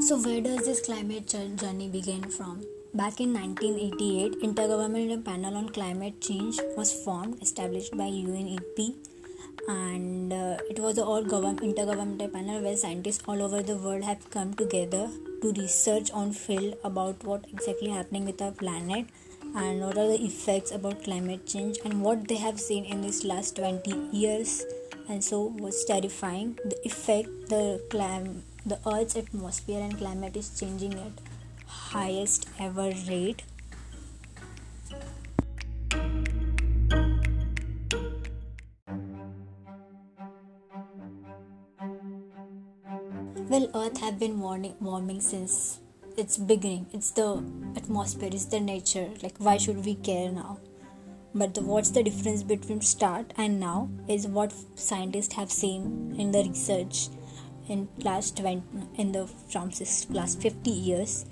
So, where does this climate journey begin from? Back in 1988, Intergovernmental Panel on Climate Change was formed, established by UNEP, and uh, it was an all intergovernmental panel where scientists all over the world have come together to research on field about what exactly happening with our planet and what are the effects about climate change and what they have seen in this last 20 years. And so was terrifying. The effect the clim- the earth's atmosphere and climate is changing at highest ever rate. Well earth have been warming, warming since its beginning. It's the atmosphere it's the nature. Like why should we care now? But the, what's the difference between start and now is what scientists have seen in the research in last 20 in the from last 50 years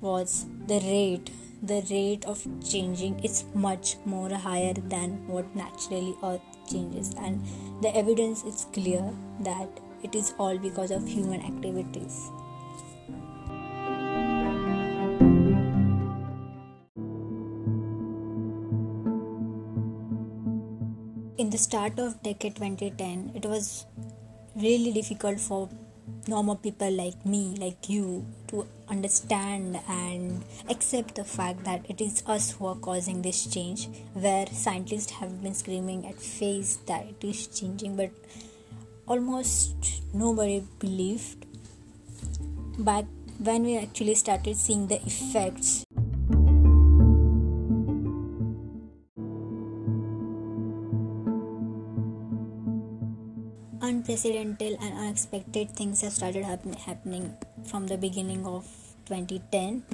was the rate the rate of changing is much more higher than what naturally earth changes. And the evidence is clear that it is all because of human activities. In the start of decade 2010 it was really difficult for normal people like me like you to understand and accept the fact that it is us who are causing this change where scientists have been screaming at face that it is changing but almost nobody believed. Back when we actually started seeing the effects unprecedented and unexpected things have started happen- happening from the beginning of 2010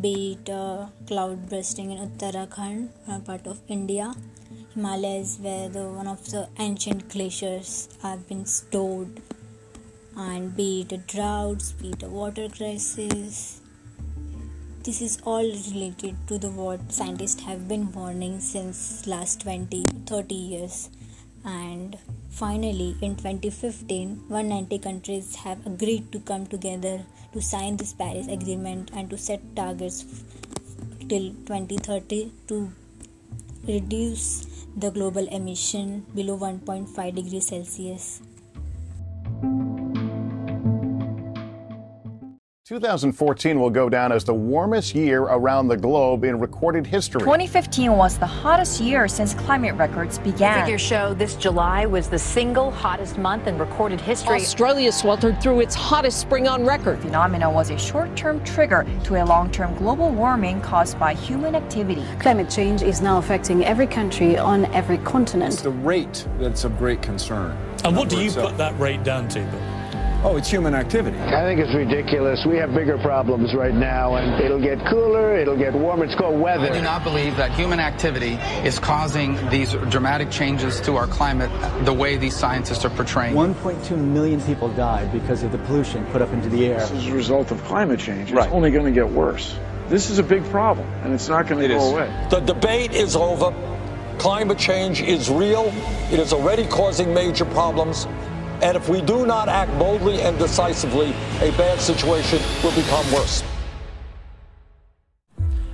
be it uh, cloud bursting in Uttarakhand, uh, part of India, Himalayas, where the one of the ancient glaciers have been stored, and be it droughts, be it water crisis. This is all related to the what scientists have been warning since last 20 30 years and finally in 2015 190 countries have agreed to come together to sign this paris agreement and to set targets till 2030 to reduce the global emission below 1.5 degrees celsius 2014 will go down as the warmest year around the globe in recorded history. 2015 was the hottest year since climate records began. Figures show this July was the single hottest month in recorded history. Australia sweltered through its hottest spring on record. The phenomenon was a short-term trigger to a long-term global warming caused by human activity. Climate change is now affecting every country on every continent. It's the rate that's of great concern. And what do you put that rate down to, Bill? Oh, it's human activity. I think it's ridiculous. We have bigger problems right now, and it'll get cooler, it'll get warmer. It's called weather. I do not believe that human activity is causing these dramatic changes to our climate the way these scientists are portraying. 1.2 million people died because of the pollution put up into the air. This is a result of climate change. It's right. only going to get worse. This is a big problem, and it's not going to go is. away. The debate is over. Climate change is real. It is already causing major problems. And if we do not act boldly and decisively, a bad situation will become worse.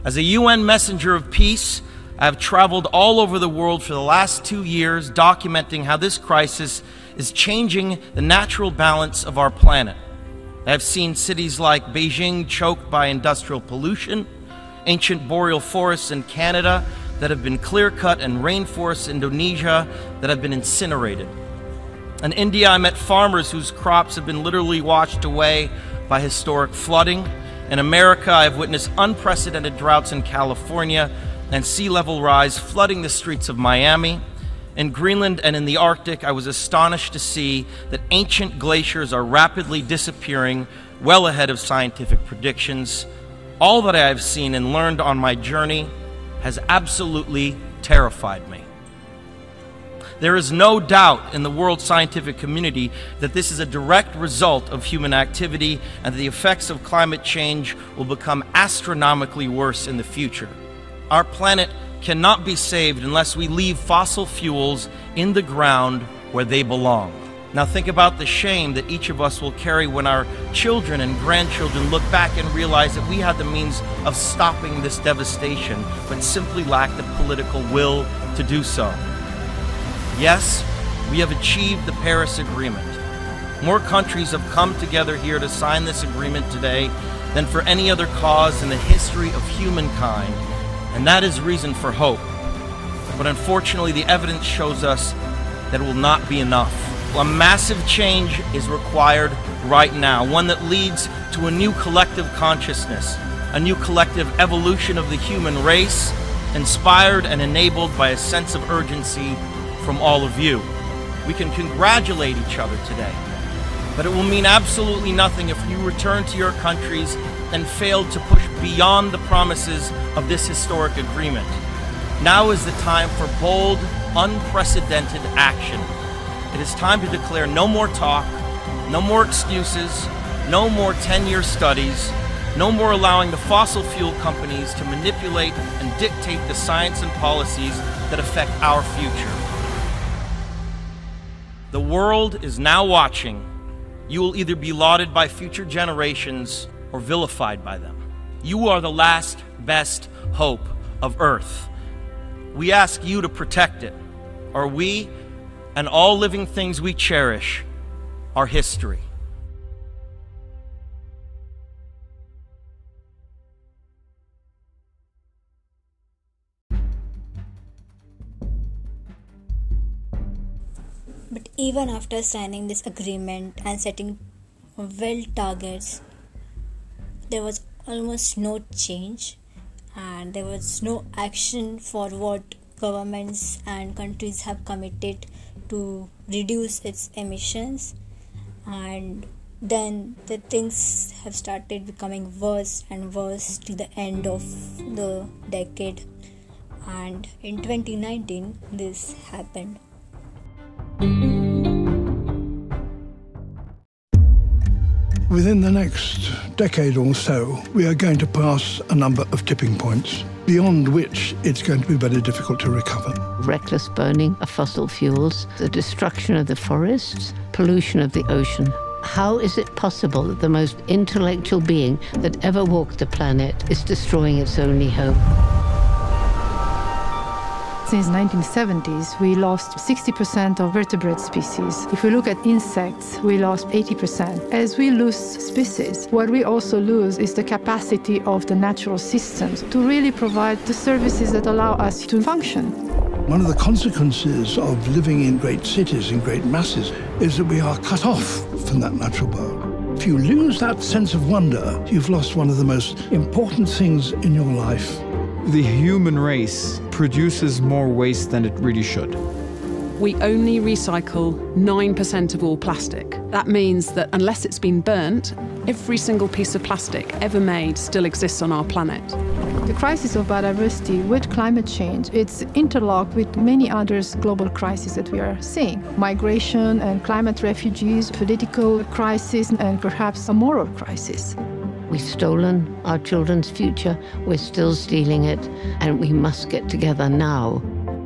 As a UN messenger of peace, I have traveled all over the world for the last two years documenting how this crisis is changing the natural balance of our planet. I have seen cities like Beijing choked by industrial pollution, ancient boreal forests in Canada that have been clear cut, and rainforests in Indonesia that have been incinerated. In India, I met farmers whose crops have been literally washed away by historic flooding. In America, I have witnessed unprecedented droughts in California and sea level rise flooding the streets of Miami. In Greenland and in the Arctic, I was astonished to see that ancient glaciers are rapidly disappearing well ahead of scientific predictions. All that I have seen and learned on my journey has absolutely terrified me. There is no doubt in the world scientific community that this is a direct result of human activity and the effects of climate change will become astronomically worse in the future. Our planet cannot be saved unless we leave fossil fuels in the ground where they belong. Now think about the shame that each of us will carry when our children and grandchildren look back and realize that we had the means of stopping this devastation, but simply lacked the political will to do so. Yes, we have achieved the Paris Agreement. More countries have come together here to sign this agreement today than for any other cause in the history of humankind, and that is reason for hope. But unfortunately, the evidence shows us that it will not be enough. A massive change is required right now, one that leads to a new collective consciousness, a new collective evolution of the human race, inspired and enabled by a sense of urgency from all of you. We can congratulate each other today, but it will mean absolutely nothing if you return to your countries and fail to push beyond the promises of this historic agreement. Now is the time for bold, unprecedented action. It is time to declare no more talk, no more excuses, no more 10 year studies, no more allowing the fossil fuel companies to manipulate and dictate the science and policies that affect our future. The world is now watching. You will either be lauded by future generations or vilified by them. You are the last best hope of Earth. We ask you to protect it, or we and all living things we cherish are history. Even after signing this agreement and setting well targets, there was almost no change and there was no action for what governments and countries have committed to reduce its emissions. And then the things have started becoming worse and worse to the end of the decade. And in 2019 this happened Within the next decade or so, we are going to pass a number of tipping points beyond which it's going to be very difficult to recover. Reckless burning of fossil fuels, the destruction of the forests, pollution of the ocean. How is it possible that the most intellectual being that ever walked the planet is destroying its only hope? Since 1970s, we lost 60% of vertebrate species. If we look at insects, we lost 80%. As we lose species, what we also lose is the capacity of the natural systems to really provide the services that allow us to function. One of the consequences of living in great cities, in great masses, is that we are cut off from that natural world. If you lose that sense of wonder, you've lost one of the most important things in your life. The human race produces more waste than it really should. We only recycle 9% of all plastic. That means that unless it's been burnt, every single piece of plastic ever made still exists on our planet. The crisis of biodiversity with climate change, it's interlocked with many other global crises that we are seeing. Migration and climate refugees, political crisis, and perhaps a moral crisis. We've stolen our children's future, we're still stealing it, and we must get together now.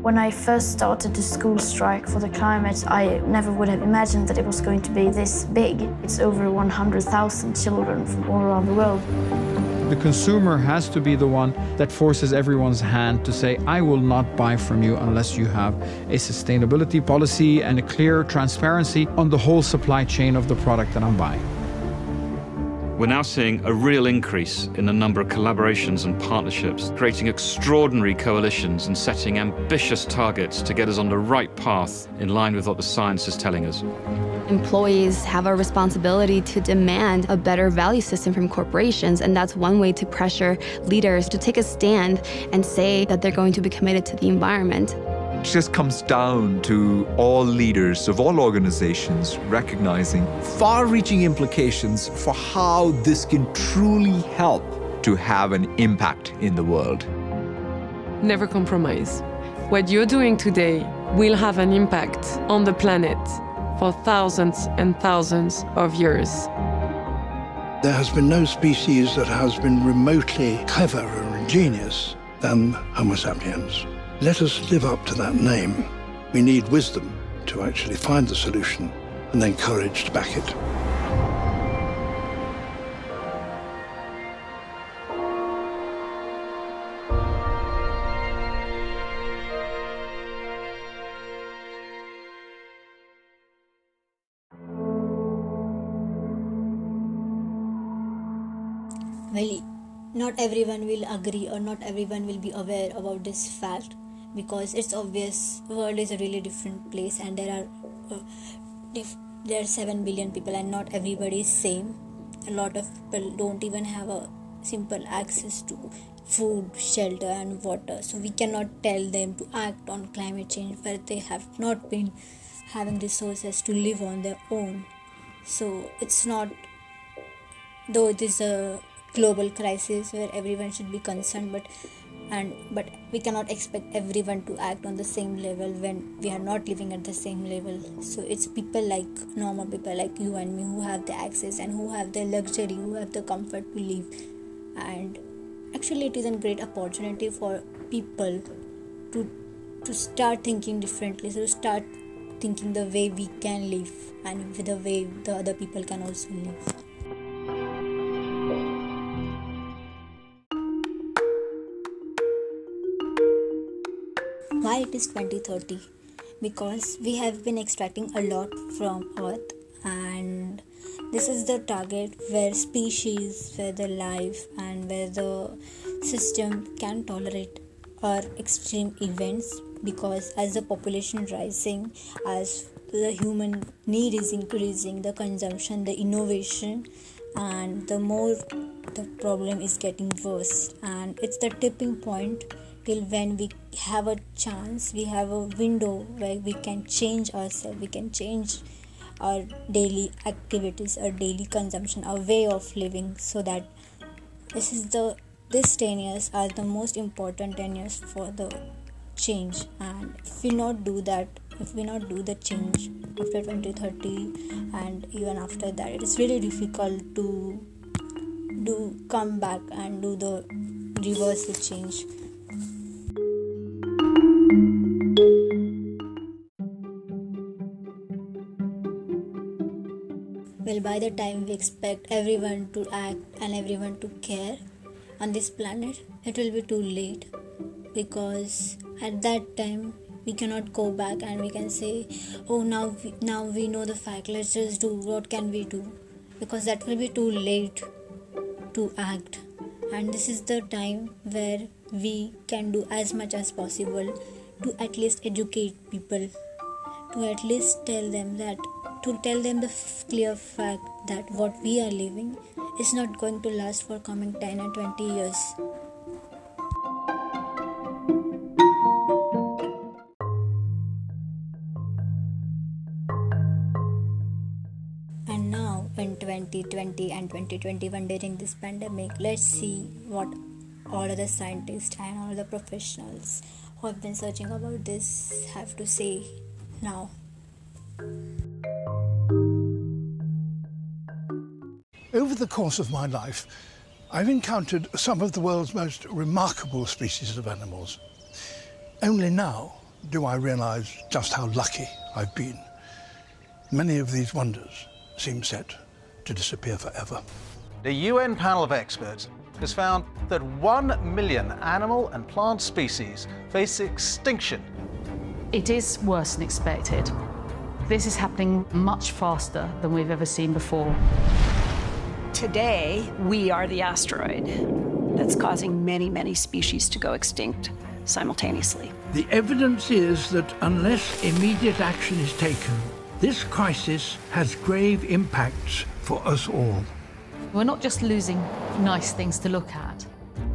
When I first started the school strike for the climate, I never would have imagined that it was going to be this big. It's over 100,000 children from all around the world. The consumer has to be the one that forces everyone's hand to say, I will not buy from you unless you have a sustainability policy and a clear transparency on the whole supply chain of the product that I'm buying. We're now seeing a real increase in the number of collaborations and partnerships, creating extraordinary coalitions and setting ambitious targets to get us on the right path in line with what the science is telling us. Employees have a responsibility to demand a better value system from corporations, and that's one way to pressure leaders to take a stand and say that they're going to be committed to the environment just comes down to all leaders of all organizations recognizing far reaching implications for how this can truly help to have an impact in the world. Never compromise. What you're doing today will have an impact on the planet for thousands and thousands of years. There has been no species that has been remotely clever or ingenious than Homo sapiens. Let us live up to that name. We need wisdom to actually find the solution and then courage to back it. well not everyone will agree or not everyone will be aware about this fact because it's obvious the world is a really different place and there are uh, there are 7 billion people and not everybody is same. A lot of people don't even have a simple access to food shelter and water. So we cannot tell them to act on climate change where they have not been having resources to live on their own. So it's not though it is a global crisis where everyone should be concerned but and but we cannot expect everyone to act on the same level when we are not living at the same level. So it's people like normal people like you and me who have the access and who have the luxury who have the comfort to live. And actually it is a great opportunity for people to to start thinking differently so start thinking the way we can live and the way the other people can also live why it is 2030 because we have been extracting a lot from earth and this is the target where species where the life and where the system can tolerate our extreme events because as the population rising as the human need is increasing the consumption the innovation and the more the problem is getting worse and it's the tipping point till when we have a chance we have a window where we can change ourselves we can change our daily activities our daily consumption our way of living so that this is the these 10 years are the most important 10 years for the change. And if we not do that if we not do the change after 2030 and even after that it is really difficult to do come back and do the reverse the change by the time we expect everyone to act and everyone to care on this planet it will be too late. Because at that time we cannot go back and we can say oh now we, now we know the fact. Let's just do what can we do. Because that will be too late to act. And this is the time where we can do as much as possible to at least educate people to at least tell them that to tell them the f- clear fact that what we are living is not going to last for coming 10 or 20 years. And now in 2020 and 2021 during this pandemic let's see what all of the scientists and all the professionals who have been searching about this have to say now Over the course of my life, I've encountered some of the world's most remarkable species of animals. Only now do I realize just how lucky I've been. Many of these wonders seem set to disappear forever. The UN panel of experts has found that one million animal and plant species face extinction. It is worse than expected. This is happening much faster than we've ever seen before. Today, we are the asteroid that's causing many, many species to go extinct simultaneously. The evidence is that unless immediate action is taken, this crisis has grave impacts for us all. We're not just losing nice things to look at,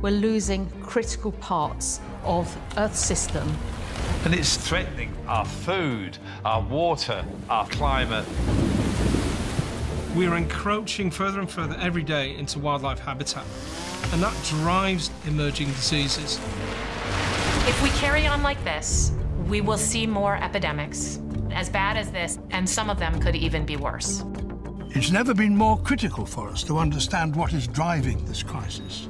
we're losing critical parts of Earth's system. And it's threatening our food, our water, our climate. We're encroaching further and further every day into wildlife habitat, and that drives emerging diseases. If we carry on like this, we will see more epidemics as bad as this, and some of them could even be worse. It's never been more critical for us to understand what is driving this crisis.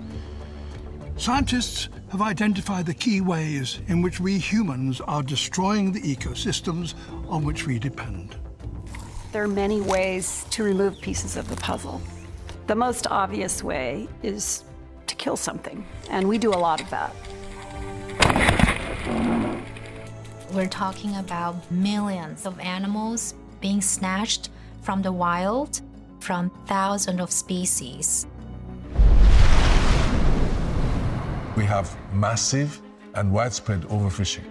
Scientists have identified the key ways in which we humans are destroying the ecosystems on which we depend. There are many ways to remove pieces of the puzzle. The most obvious way is to kill something, and we do a lot of that. We're talking about millions of animals being snatched from the wild from thousands of species. We have massive and widespread overfishing.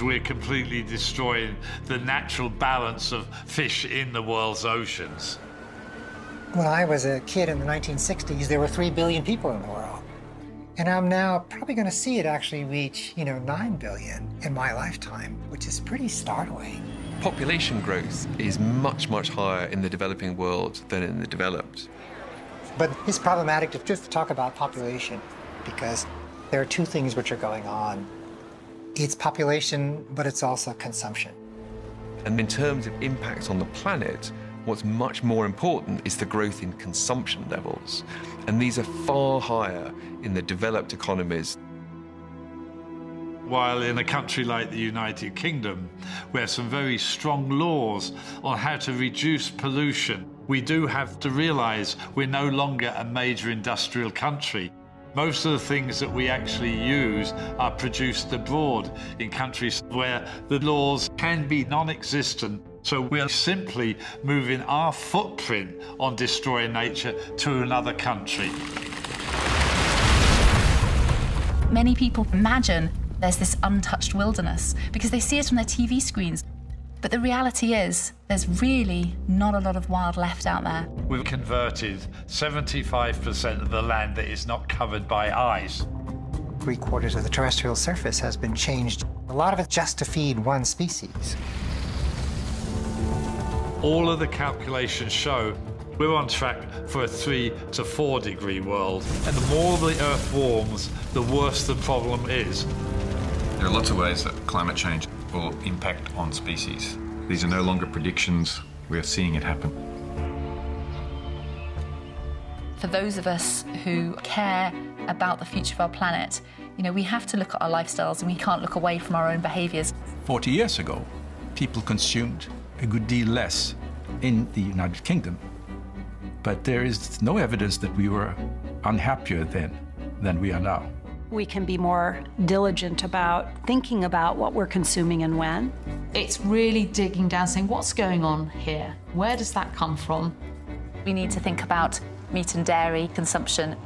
We're completely destroying the natural balance of fish in the world's oceans. When I was a kid in the 1960s, there were 3 billion people in the world. And I'm now probably going to see it actually reach, you know, 9 billion in my lifetime, which is pretty startling. Population growth is much, much higher in the developing world than in the developed. But it's problematic to just talk about population because there are two things which are going on. It's population, but it's also consumption. And in terms of impact on the planet, what's much more important is the growth in consumption levels. And these are far higher in the developed economies while in a country like the United Kingdom, we have some very strong laws on how to reduce pollution, we do have to realise we're no longer a major industrial country. Most of the things that we actually use are produced abroad in countries where the laws can be non existent. So we're simply moving our footprint on destroying nature to another country. Many people imagine there's this untouched wilderness because they see it on their TV screens. But the reality is, there's really not a lot of wild left out there. We've converted 75% of the land that is not covered by ice. Three quarters of the terrestrial surface has been changed, a lot of it just to feed one species. All of the calculations show we're on track for a three to four degree world. And the more the Earth warms, the worse the problem is. There are lots of ways that climate change will impact on species. These are no longer predictions, we are seeing it happen. For those of us who care about the future of our planet, you know, we have to look at our lifestyles and we can't look away from our own behaviours. 40 years ago, people consumed a good deal less in the United Kingdom. But there is no evidence that we were unhappier then than we are now we can be more diligent about thinking about what we're consuming and when. It's really digging down, saying, what's going on here? Where does that come from? We need to think about meat and dairy consumption.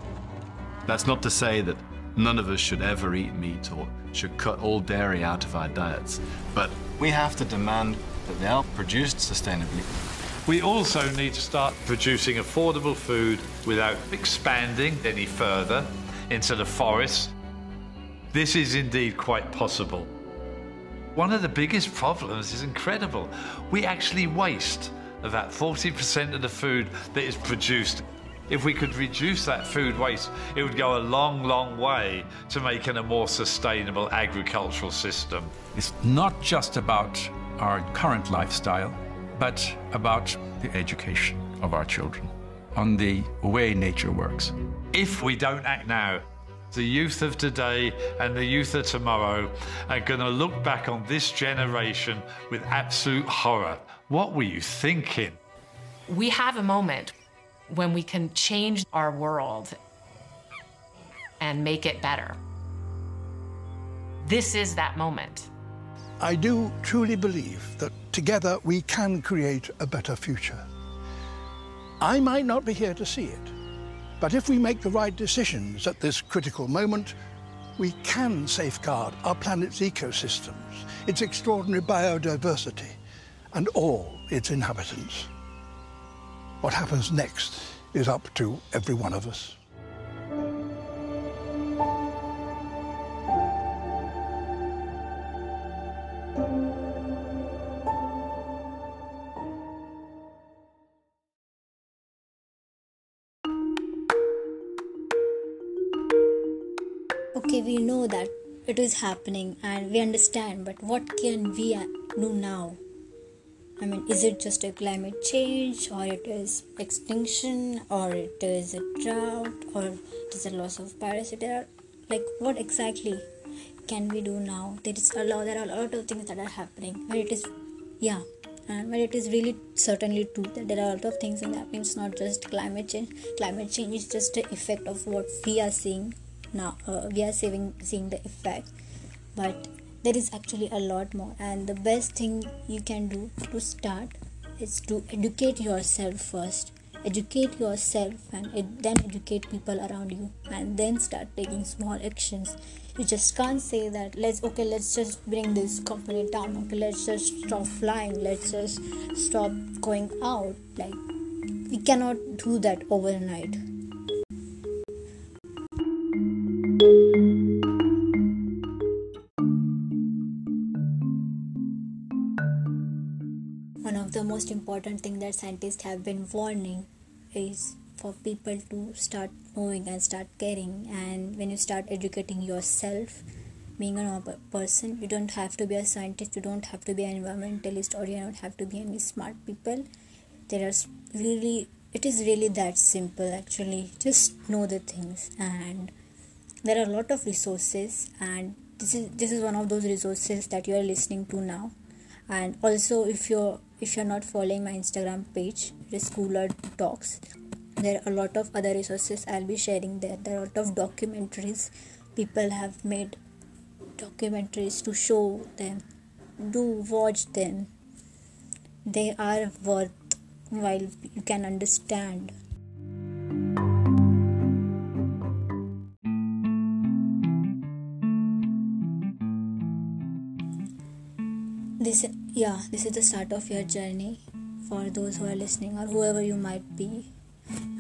That's not to say that none of us should ever eat meat or should cut all dairy out of our diets, but we have to demand that they are produced sustainably. We also need to start producing affordable food without expanding any further into the forest. This is indeed quite possible. One of the biggest problems is incredible. We actually waste about 40% of the food that is produced. If we could reduce that food waste, it would go a long, long way to making a more sustainable agricultural system. It's not just about our current lifestyle, but about the education of our children on the way nature works. If we don't act now, the youth of today and the youth of tomorrow are going to look back on this generation with absolute horror. What were you thinking? We have a moment when we can change our world and make it better. This is that moment. I do truly believe that together we can create a better future. I might not be here to see it, but if we make the right decisions at this critical moment, we can safeguard our planet's ecosystems, its extraordinary biodiversity, and all its inhabitants. What happens next is up to every one of us. Is happening and we understand but what can we do now? I mean is it just a climate change or it is extinction or it is a drought or it is a loss of biodiversity like what exactly can we do now? There is a lot there are a lot of things that are happening but it is yeah and but it is really certainly true that there are a lot of things in happening it's not just climate change. Climate change is just the effect of what we are seeing now uh, we are seeing seeing the effect but there is actually a lot more. And the best thing you can do to start is to educate yourself first. Educate yourself and ed- then educate people around you and then start taking small actions. You just can't say that let's okay let's just bring this company down. Okay let's just stop flying. Let's just stop going out. Like we cannot do that overnight most important thing that scientists have been warning is for people to start knowing and start caring. And when you start educating yourself being a normal person you don't have to be a scientist you don't have to be an environmentalist or you don't have to be any smart people. There are really it is really that simple actually. Just know the things. And there are a lot of resources and this is this is one of those resources that you are listening to now. And also if you're if you're not following my instagram page it is cooler talks there are a lot of other resources i'll be sharing there. There are a lot of documentaries. People have made documentaries to show them do watch them. They are worth while you can understand. This yeah this is the start of your journey for those who are listening or whoever you might be.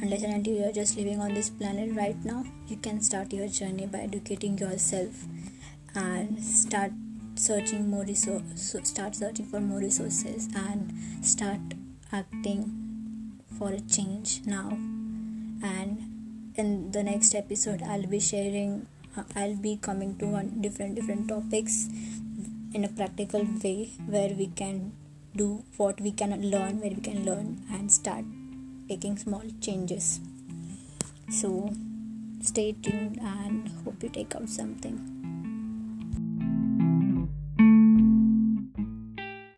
Unless and until you are just living on this planet right now. You can start your journey by educating yourself and start searching more resources start searching for more resources and start acting for a change now. And in the next episode i'll be sharing uh, i'll be coming to one different different topics in a practical way where we can do what we can learn where we can learn and start taking small changes. So stay tuned and hope you take out something